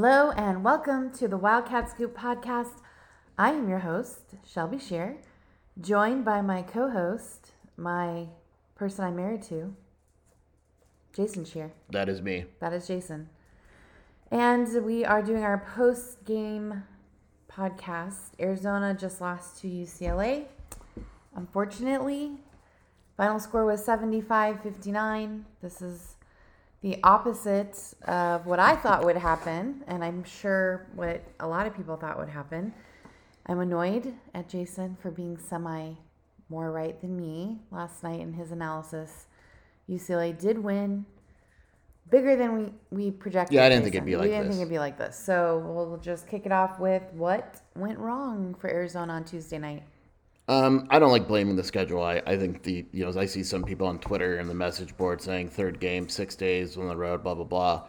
Hello and welcome to the Wildcat Scoop podcast. I am your host, Shelby Shear, joined by my co host, my person I'm married to, Jason Shear. That is me. That is Jason. And we are doing our post game podcast. Arizona just lost to UCLA. Unfortunately, final score was 75 59. This is the opposite of what I thought would happen, and I'm sure what a lot of people thought would happen. I'm annoyed at Jason for being semi more right than me last night in his analysis. UCLA did win bigger than we, we projected. Yeah, I didn't think it'd be like this. We didn't this. think it'd be like this. So we'll just kick it off with what went wrong for Arizona on Tuesday night. Um, I don't like blaming the schedule. I, I think the you know as I see some people on Twitter and the message board saying third game, six days on the road, blah blah blah.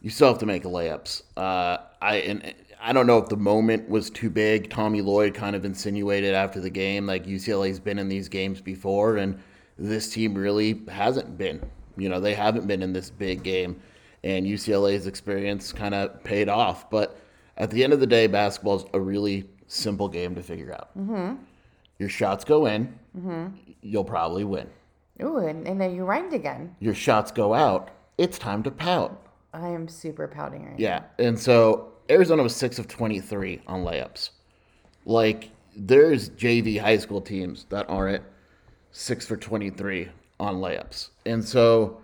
You still have to make layups. Uh, I and I don't know if the moment was too big. Tommy Lloyd kind of insinuated after the game like UCLA's been in these games before, and this team really hasn't been. You know they haven't been in this big game, and UCLA's experience kind of paid off. But at the end of the day, basketball is a really simple game to figure out. Your shots go in, mm-hmm. you'll probably win. Ooh, and, and then you rhymed again. Your shots go out, it's time to pout. I am super pouting right now. Yeah. And so Arizona was 6 of 23 on layups. Like, there's JV high school teams that aren't 6 for 23 on layups. And so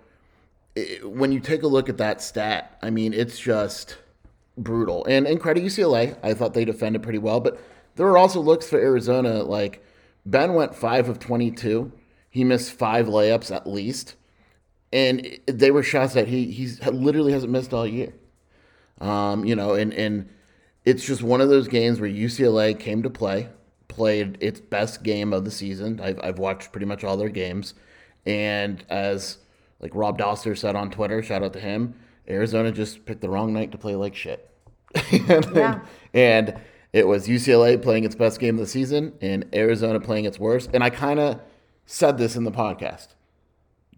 i when you take a look at that stat, I mean, it's just brutal. And, and credit UCLA, I thought they defended pretty well, but there were also looks for Arizona. Like, Ben went 5 of 22. He missed five layups at least. And they were shots that he he's literally hasn't missed all year. Um, you know, and and it's just one of those games where UCLA came to play, played its best game of the season. I've I've watched pretty much all their games, and as like Rob Dauster said on Twitter, shout out to him. Arizona just picked the wrong night to play like shit, and, Yeah. and it was UCLA playing its best game of the season and Arizona playing its worst. And I kind of said this in the podcast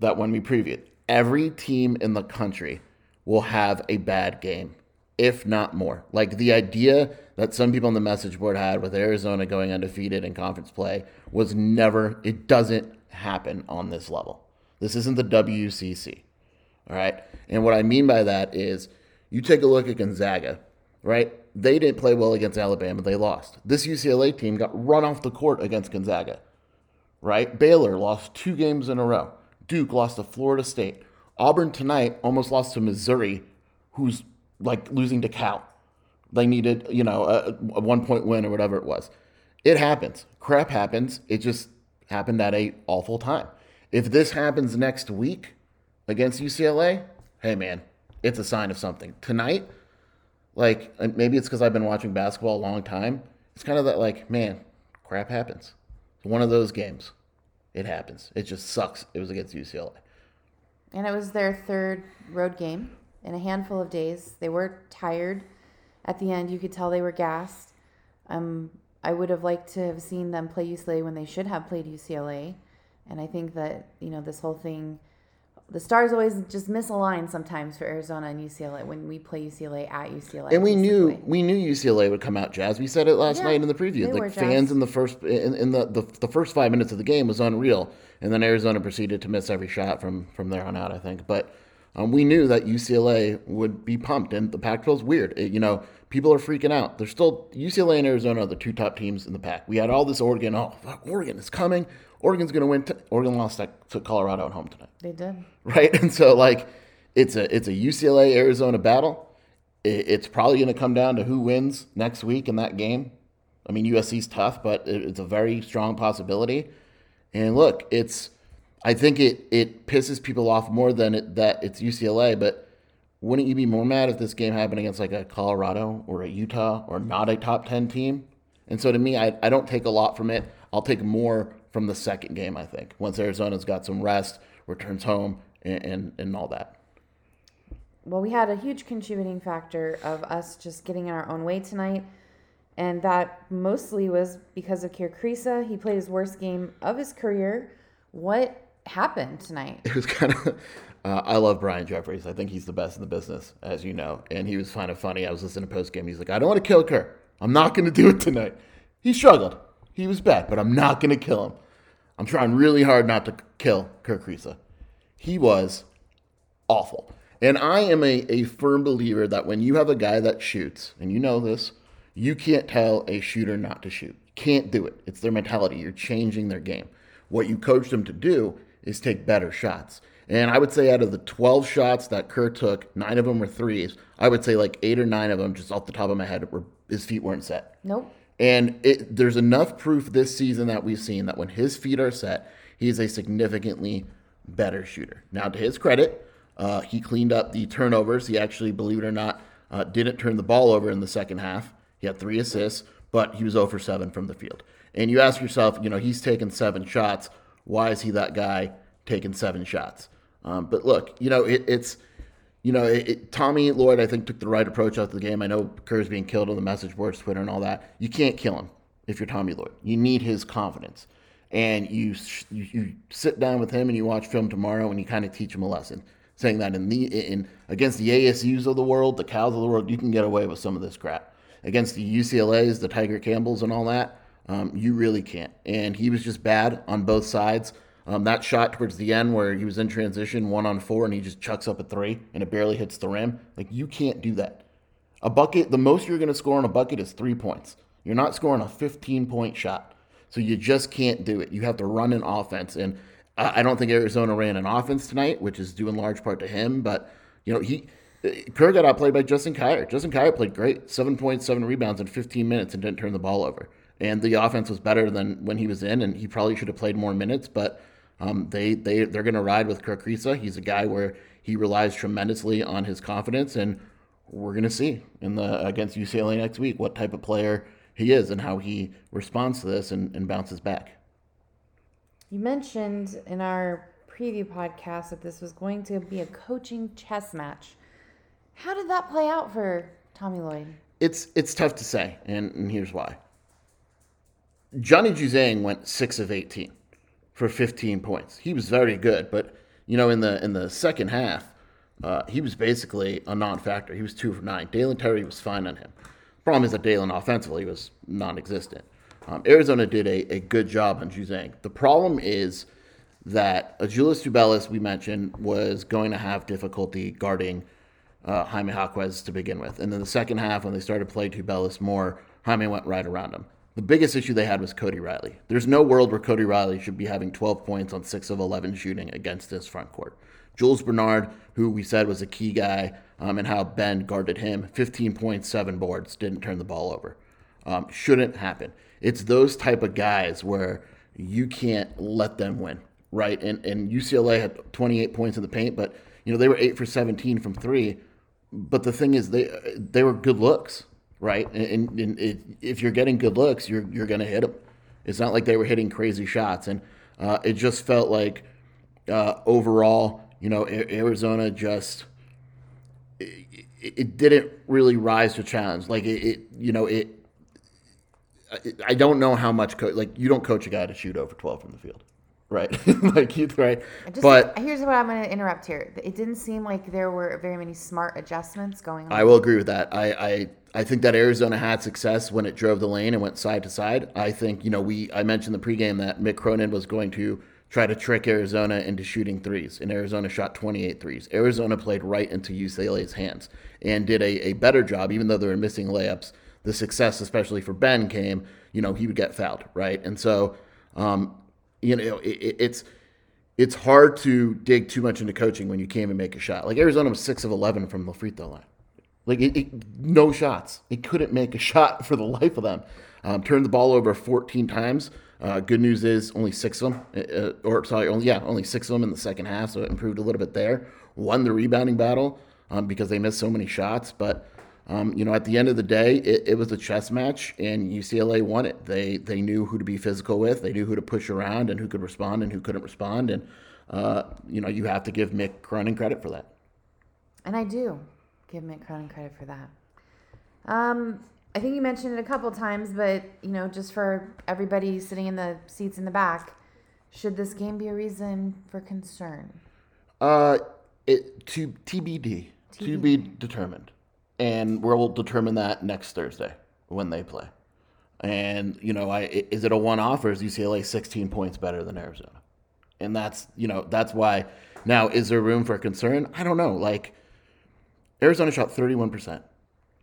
that when we previewed, every team in the country will have a bad game, if not more. Like the idea that some people on the message board had with Arizona going undefeated in conference play was never, it doesn't happen on this level. This isn't the WCC. All right. And what I mean by that is you take a look at Gonzaga, right? They didn't play well against Alabama, they lost. This UCLA team got run off the court against Gonzaga right? Baylor lost two games in a row. Duke lost to Florida State. Auburn tonight almost lost to Missouri, who's like losing to Cal. They needed, you know, a, a one point win or whatever it was. It happens. Crap happens. It just happened at a awful time. If this happens next week against UCLA, hey man, it's a sign of something. Tonight, like maybe it's because I've been watching basketball a long time. It's kind of that like, man, crap happens. It's one of those games. It happens. It just sucks. It was against UCLA. And it was their third road game in a handful of days. They were tired at the end. You could tell they were gassed. Um, I would have liked to have seen them play UCLA when they should have played UCLA. And I think that, you know, this whole thing, the stars always just misalign sometimes for Arizona and UCLA when we play UCLA at UCLA. And we knew we knew UCLA would come out jazz. We said it last Yeah, night in the preview. Like fans jazzed. in the first in, in the, the the first five minutes of the game was unreal, and then Arizona proceeded to miss every shot from from there on out. I think, but um, we knew that UCLA would be pumped, and the Pac-12 is weird. It- you know, people are freaking out. They're still UCLA and Arizona are the two top teams in the Pac. We had all this Oregon. Oh, fuck, Oregon is coming. Oregon's going to win. T- Oregon lost to to Colorado at home tonight They did. right? And so like it's a it's a UCLA Arizona battle. It, it's probably going to come down to who wins next week in that game. I mean USC's tough, but it, it's a very strong possibility. And look, it's I think it it pisses people off more than it, that it's UCLA. But wouldn't you be more mad if this game happened against like a Colorado or a Utah or not a top ten team? And so to me, I, I don't take a lot from it. I'll take more from the second game. I think once Arizona's got some rest, returns home, and and, and all that. Well, we had a huge contributing factor of us just getting in our own way tonight. And that mostly was because of Kerr Kriisa. He played his worst game of his career. What happened tonight? It was kind of. Uh, I love Brian Jeffries. I think he's the best in the business, as you know. And he was kind of funny. I was listening to post game. He's like, I don't want to kill Kerr. I'm not going to do it tonight. He struggled. He was bad, but I'm not going to kill him. I'm trying really hard not to kill Kerr Kriisa. He was awful. And I am a, a firm believer that when you have a guy that shoots, and you know this, you can't tell a shooter not to shoot. Can't do it. It's their mentality. You're changing their game. What you coach them to do is take better shots. And I would say out of the 12 shots that Kerr took, nine of them were threes. I would say like eight or nine of them, just off the top of my head, were his feet weren't set. Nope. And it, there's enough proof this season that we've seen that when his feet are set, he's a significantly better shooter. Now, to his credit, uh, he cleaned up the turnovers. He actually, believe it or not, uh, didn't turn the ball over in the second half. He had three assists, but he was 0 for 7 from the field. And you ask yourself, you know, he's taken seven shots. Why is he that guy taking seven shots? Um, but look, you know, it, it's, you know, it, it, Tommy Lloyd, I think, took the right approach out the game. I know Kerr's being killed on the message boards, Twitter, and all that. You can't kill him if you're Tommy Lloyd. You need his confidence. And you, you, you sit down with him and you watch film tomorrow and you kind of teach him a lesson saying that in the in against the ASU's of the world, the Cows of the world, you can get away with some of this crap. Against the UCLA's, the Tyger Campbells, and all that, um, you really can't. And he was just bad on both sides. Um, that shot towards the end where he was in transition, one on four, and he just chucks up a three and it barely hits the rim. Like you can't do that. A bucket, the most you're going to score on a bucket is three points. You're not scoring a 15 point shot. So you just can't do it. You have to run an offense. And I don't think Arizona ran an offense tonight, which is due in large part to him. But you know, he Kerr got outplayed by Justin Kier. Justin Kier played great, seven points, seven rebounds in 15 minutes, and didn't turn the ball over. And the offense was better than when he was in, and he probably should have played more minutes. But um, they they they're going to ride with Kerr Kriisa. He's a guy where he relies tremendously on his confidence, and we're going to see in the against UCLA next week what type of player he is and how he responds to this and, and bounces back. You mentioned in our preview podcast that this was going to be a coaching chess match. How did that play out for Tommy Lloyd? It's it's tough to say, and, and here's why. Johnny Juzang went six of eighteen for 15 points. He was very good, but you know, in the in the second half, uh, he was basically a non-factor. He was two for nine. Dalen Terry was fine on him. Problem is that Dalen offensively was non-existent. Um, Arizona did a, a good job on Juzang. The problem is that Azuolas Tubelis, we mentioned, was going to have difficulty guarding uh, Jaime Jaquez to begin with. And then the second half, when they started playing Tubelis more, Jaime went right around him. The biggest issue they had was Cody Riley. There's no world where Cody Riley should be having 12 points on 6 of 11 shooting against this front court. Jules Bernard, who we said was a key guy, um, and how Ben guarded him, 15 points, 7 boards, didn't turn the ball over. Um, shouldn't happen. It's those type of guys where you can't let them win, right? And, and UCLA had 28 points in the paint, but you know they were 8 for 17 from 3. But the thing is, they they were good looks right? And, and it, if you're getting good looks, you're you're going to hit them. It's not like they were hitting crazy shots, and uh, it just felt like uh, overall, you know, Arizona just it, it, didn't really rise to challenge. Like it, it you know, it. I don't know how much co- like you don't coach a guy to shoot over twelve from the field right? like you, right? Just, but here's what I'm going to interrupt here. It didn't seem like there were very many smart adjustments going on. I will agree with that. I, I I think that Arizona had success when it drove the lane and went side to side. I think you know we I mentioned the pregame that Mick Cronin was going to try to trick Arizona into shooting threes, and Arizona shot 28 threes. Arizona played right into UCLA's hands and did a, a better job, even though they were missing layups. The success, especially for Ben, came, you know, he would get fouled, right? And so um, you know, it, it's it's hard to dig too much into coaching when you can't even make a shot. Like Arizona was six of eleven from the free throw line. Like it, it, no shots. It couldn't make a shot for the life of them. Um, turned the ball over 14 times. Uh, good news is only six of them, uh, or sorry, only yeah, only six of them in the second half, so it improved a little bit there. Won the rebounding battle um, because they missed so many shots, but um, you know, at the end of the day, it, it, was a chess match, and UCLA won it. They they knew who to be physical with, they knew who to push around, and who could respond and who couldn't respond. And uh, you know, you have to give Mick Cronin credit for that. And I do give Mick Cronin credit for that. Um, I think you mentioned it a couple times, but you know, just for everybody sitting in the seats in the back, should this game be a reason for concern? Uh, it to TBD, TBD. to be determined, and we'll determine that next Thursday when they play. And you know, I is it a one-off or is UCLA 16 points better than Arizona? And that's you know that's why. Now, is there room for concern? I don't know. Like Arizona shot 31 percent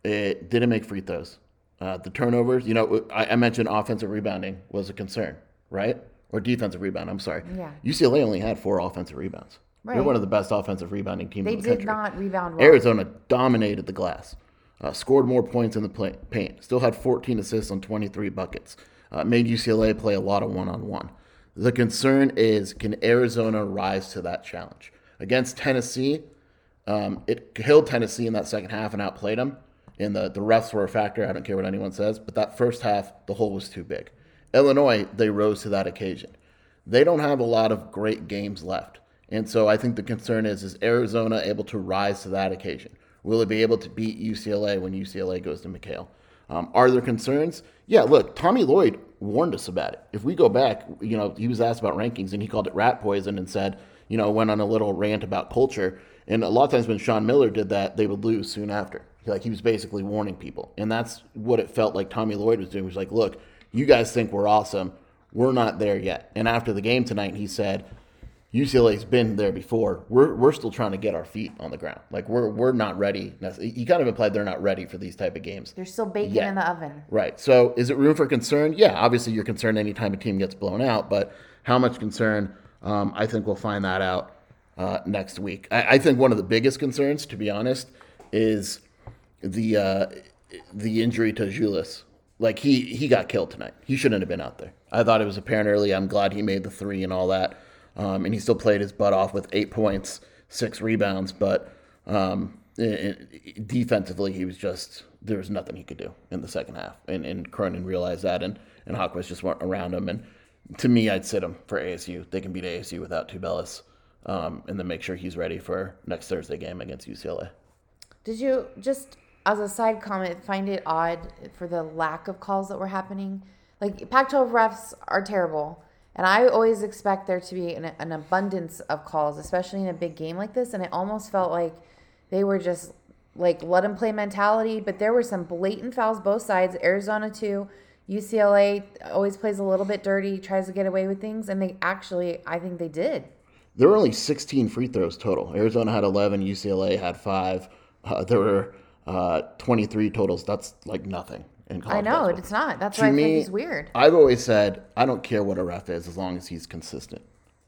it didn't make free throws. Uh, the turnovers, you know, I, I, mentioned offensive rebounding was a concern, right? Or defensive rebound. I'm sorry. Yeah. UCLA only had four offensive rebounds. Right. They're one of the best offensive rebounding teams. They the did not rebound well. Arizona dominated the glass, uh, scored more points in the play- paint, still had 14 assists on 23 buckets. Uh, made UCLA play a lot of one-on-one. The concern is, can Arizona rise to that challenge against Tennessee? Um, it killed Tennessee in that second half and outplayed them and the, the refs were a factor. I don't care what anyone says, but that first half, the hole was too big. Illinois, they rose to that occasion. They don't have a lot of great games left. And so I think the concern is is Arizona able to rise to that occasion? Will it be able to beat UCLA when UCLA goes to McKale? Um, are there concerns? Yeah, look, Tommy Lloyd warned us about it. If we go back, you know, he was asked about rankings and he called it rat poison and said, you know, went on a little rant about culture. And a lot of times when Sean Miller did that, they would lose soon after. Like he was basically warning people, and that's what it felt like Tommy Lloyd was doing. He was like, "Look, you guys think we're awesome. We're not there yet." And after the game tonight, he said, "UCLA's been there before. We're we're still trying to get our feet on the ground. Like we're we're not ready." He kind of implied they're not ready for these type of games. They're still baking yet. in the oven. Right. So, is it room for concern? Yeah, obviously you're concerned anytime a team gets blown out, but how much concern? Um, I think we'll find that out uh, next week. I, I think one of the biggest concerns, to be honest, is the uh, the injury to Julius. Like he he got killed tonight. He shouldn't have been out there. I thought it was apparent early. I'm glad he made the three and all that. Um, and he still played his butt off with eight points, six rebounds. But um, it, it, defensively, he was just there was nothing he could do in the second half. And and Cronin realized that, and and Hawkins just weren't around him. And to me, I'd sit him for ASU. They can beat ASU without Tubelis, um, and then make sure he's ready for next Thursday game against UCLA. Did you just as a side comment, find it odd for the lack of calls that were happening. Like Pac 12 refs are terrible. And I always expect there to be an, an, abundance of calls, especially in a big game like this. And it almost felt like they were just like let them play mentality. But there were some blatant fouls both sides. Arizona too. UCLA always plays a little bit dirty, tries to get away with things, and they actually, I think they did. There were only 16 free throws total. Arizona had 11, UCLA had five. Uh, there were uh, 23 totals. That's like nothing in college. I know basketball. it's not. That's to why me, I think he's weird. I've always said I don't care what a ref is as long as he's consistent.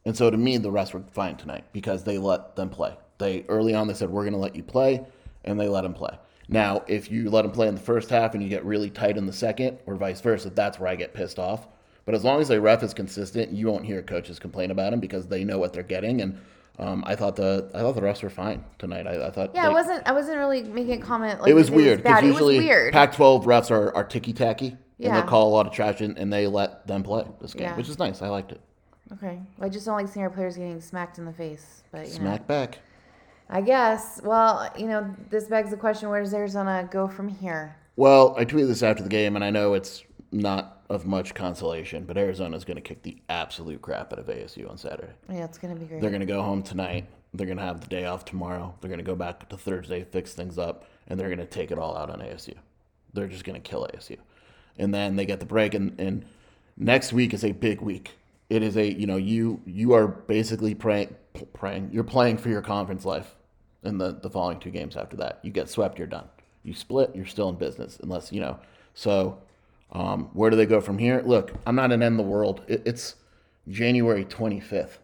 And so to me, the refs were fine tonight because they let them play. They early on they said we're going to let you play, and they let him play. Now, if you let him play in the first half and you get really tight in the second, or vice versa, that's where I get pissed off. But as long as a ref is consistent, you won't hear coaches complain about him because they know what they're getting. And um, I thought the I thought the refs were fine tonight. I, I thought yeah, they, I wasn't I wasn't really making a comment. Like it was weird because usually weird. Pac-12 refs are, are ticky tacky yeah. and they call a lot of trash and, and they let them play this game, yeah. which is nice. I liked it. Okay, well, I just don't like seeing our players getting smacked in the face. But smack know. back. I guess. Well, you know, this begs the question: Where does Arizona go from here? Well, I tweeted this after the game, and I know it's not of much consolation, but Arizona's going to kick the absolute crap out of ASU on Saturday. Yeah, it's going to be great. They're going to go home tonight. They're going to have the day off tomorrow. They're going to go back to Thursday, fix things up, and they're going to take it all out on ASU. They're just going to kill ASU. And then they get the break, and, and next week is a big week. It is a, you know, you you are basically praying, praying. You're playing for your conference life in the, the following two games after that. You get swept, you're done. You split, you're still in business, unless, you know. So um, where do they go from here? Look, I'm not an end the world. It, it's January 25th.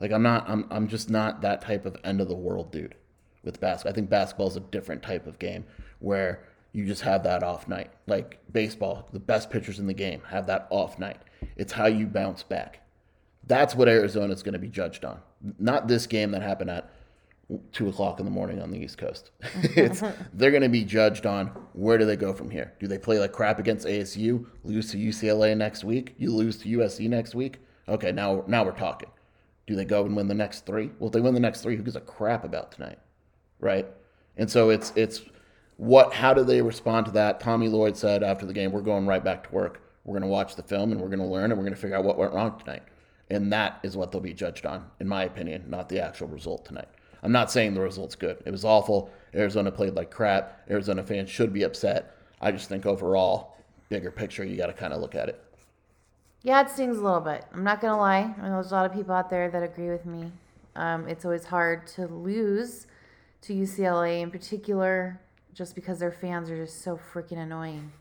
Like I'm not I'm I'm just not that type of end of the world dude with basketball. I think basketball is a different type of game where you just have that off night. Like baseball, the best pitchers in the game have that off night. It's how you bounce back. That's what Arizona is going to be judged on. Not this game that happened at two o'clock in the morning on the East Coast. they're going to be judged on where do they go from here. Do they play like crap against ASU, lose to UCLA next week? You lose to USC next week? Okay, now now we're talking. Do they go and win the next three? Well, if they win the next three, who gives a crap about tonight, right? And so it's it's what how do they respond to that? Tommy Lloyd said after the game, "We're going right back to work. We're going to watch the film and we're going to learn and we're going to figure out what went wrong tonight." And that is what they'll be judged on, in my opinion, not the actual result tonight. I'm not saying the result's good. It was awful. Arizona played like crap. Arizona fans should be upset. I just think overall, bigger picture, you got to kind of look at it. Yeah, it stings a little bit. I'm not gonna lie. I mean, there's a lot of people out there that agree with me. Um, it's always hard to lose to UCLA in particular, just because their fans are just so freaking annoying.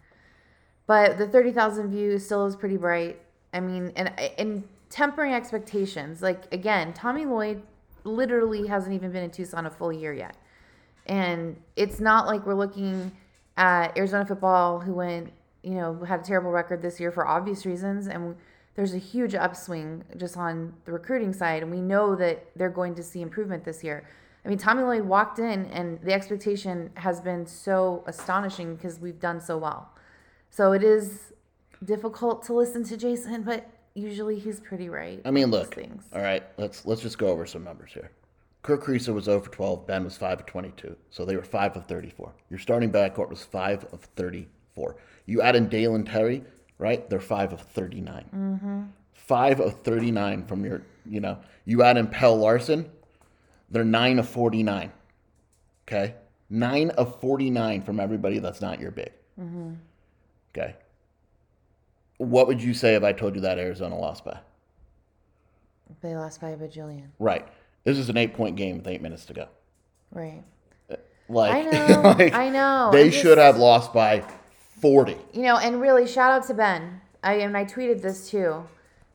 But the 30,000 views still is pretty bright. I mean, and and tempering expectations. Like again, Tommy Lloyd literally hasn't even been in Tucson a full year yet, and it's not like we're looking at Arizona football, who went you know, had a terrible record this year for obvious reasons. And there's a huge upswing just on the recruiting side. And we know that they're going to see improvement this year. I mean, Tommy Lloyd walked in, and the expectation has been so astonishing because we've done so well. So it is difficult to listen to Jason, but usually he's pretty right. I mean, look. Things. All right, let's let's just go over some numbers here. Kerr Kriisa was 0 for 12. Ben was 5 of 22. So they were 5 of 34. Your starting backcourt was 5 of 34. You add in Dalen Terry, right? They're five of 39. Mm-hmm. Five of 39 from your, you know, you add in Pelle Larsson, they're nine of 49. Okay? Nine of 49 from everybody that's not your big. Mm-hmm. Okay. What would you say if I told you that Arizona lost by? They lost by a bajillion. Right. This is an eight point game with eight minutes to go. Right. Uh, like, I know. like, I know. They just, should have lost by 40. You know, and really shout out to Ben. I and I tweeted this too,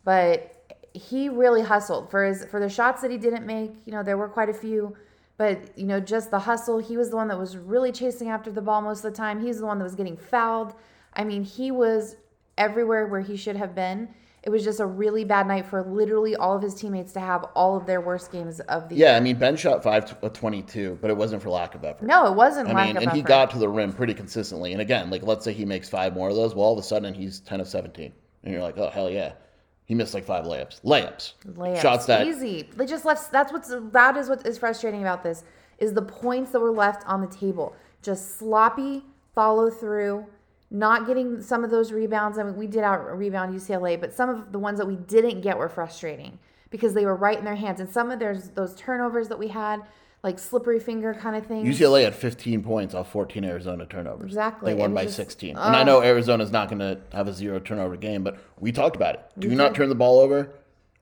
but he really hustled for his for the shots that he didn't make. You know, there were quite a few, but you know, just the hustle. He was the one that was really chasing after the ball most of the time. He's the one that was getting fouled. I mean, he was everywhere where he should have been it was just a really bad night for literally all of his teammates to have all of their worst games of the yeah, year. I mean Ben shot five of uh, twenty two, but it wasn't for lack of effort. No, it wasn't. I lack mean, and effort. he got to the rim pretty consistently. And again, like let's say he makes five more of those, well, all of a sudden he's ten of seventeen, and you're like, oh hell yeah, he missed like five layups, layups, layups, shots that easy. They just left. That's what's that is what is frustrating about this is the points that were left on the table, just sloppy follow through not getting some of those rebounds. I mean, we did out rebound UCLA, but some of the ones that we didn't get were frustrating because they were right in their hands. And some of there's those turnovers that we had, like slippery finger kind of thing. UCLA had 15 points off 14 Arizona turnovers. Exactly. They won by just, 16. Uh, and I know Arizona's not going to have a zero turnover game, but we talked about it. Do not turn the ball over,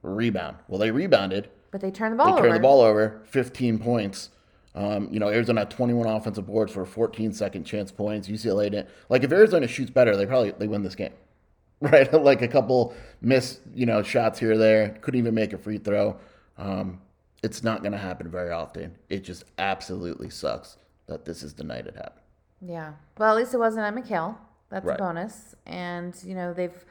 rebound. Well, they rebounded. But they turned the ball they over. They turned the ball over, 15 points. Um, you know, Arizona had 21 offensive boards for 14 second chance points. UCLA didn't. Like, if Arizona shoots better, they probably they win this game, right? like a couple missed, you know, shots here or there. Couldn't even make a free throw. Um, it's not going to happen very often. It just absolutely sucks that this is the night it happened. Yeah. Well, at least it wasn't at McKale. That's right. a bonus. And you know, they've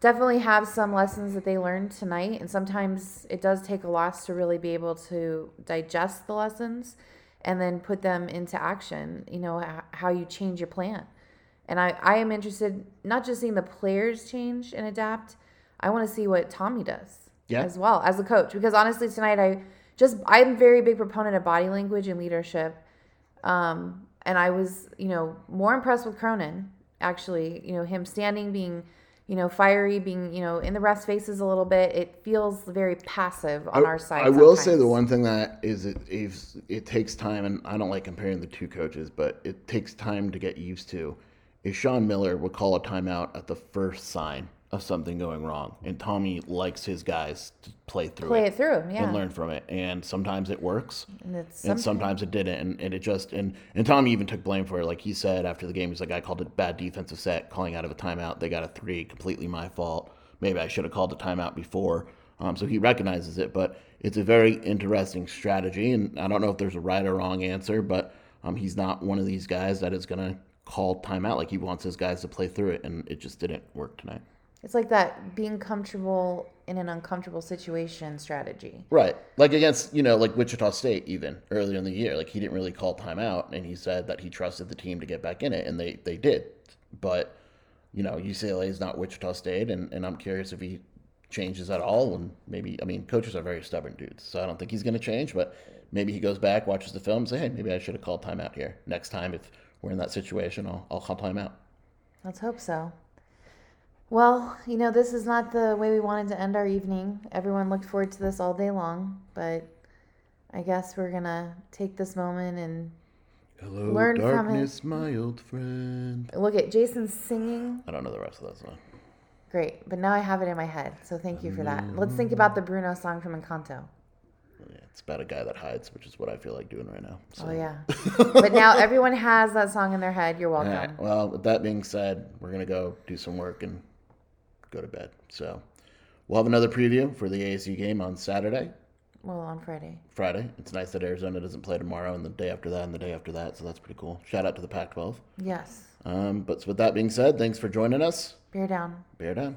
definitely have some lessons that they learned tonight, and sometimes it does take a loss to really be able to digest the lessons and then put them into action, you know, how you change your plan. And I, I am interested not just seeing the players change and adapt, I want to see what Tommy does yeah. as well as a coach. Because honestly, tonight I just, I'm a very big proponent of body language and leadership. Um, and I was, you know, more impressed with Cronin, actually, you know, him standing, being you know, fiery, being, you know, in the refs' faces a little bit. It feels very passive on I, our side. I will say the one thing that is it, is it takes time, and I don't like comparing the two coaches, but it takes time to get used to. Is Sean Miller would call a timeout at the first sign of something going wrong, and Tommy likes his guys to play through play it, it through, yeah, and learn from it. And sometimes it works, and, and sometimes it didn't. And, and it just and and Tommy even took blame for it. Like he said after the game, he's like, "I called it bad defensive set, calling out of a timeout. They got a three, completely my fault. Maybe I should have called a timeout before." Um, so he recognizes it, but it's a very interesting strategy, and I don't know if there's a right or wrong answer, but um, he's not one of these guys that is going to call timeout. Like he wants his guys to play through it, and it just didn't work tonight. It's like that being comfortable in an uncomfortable situation strategy. Right. Like against, you know, like Wichita State even earlier in the year. Like he didn't really call timeout and he said that he trusted the team to get back in it and they, they did. But, you know, UCLA is not Wichita State and, and I'm curious if he changes at all and maybe I mean coaches are very stubborn dudes. So I don't think he's gonna change, but maybe he goes back, watches the film, say, Hey, maybe I should have called timeout here. Next time if we're in that situation, I'll I'll call timeout. Let's hope so. Well, you know, this is not the way we wanted to end our evening. Everyone looked forward to this all day long, but I guess we're going to take this moment and Hello, Learn from it. darkness, my old friend. look at Jason singing. I don't know the rest of that song. Great, but now I have it in my head, so thank you for that. Let's think about the Bruno song from Encanto. Yeah, it's about a guy that hides, which is what I feel like doing right now. So. Oh, yeah. but now everyone has that song in their head. You're All welcome. right. Well, with that being said, we're gonna go do some work and go to bed. So we'll have another preview for the ASU game on Saturday, Well, on Friday. Friday. It's nice that Arizona doesn't play tomorrow and the day after that and the day after that. So that's pretty cool. Shout out to the Pac-12. Yes. Um, but with that being said, thanks for joining us. Bear down. Bear down.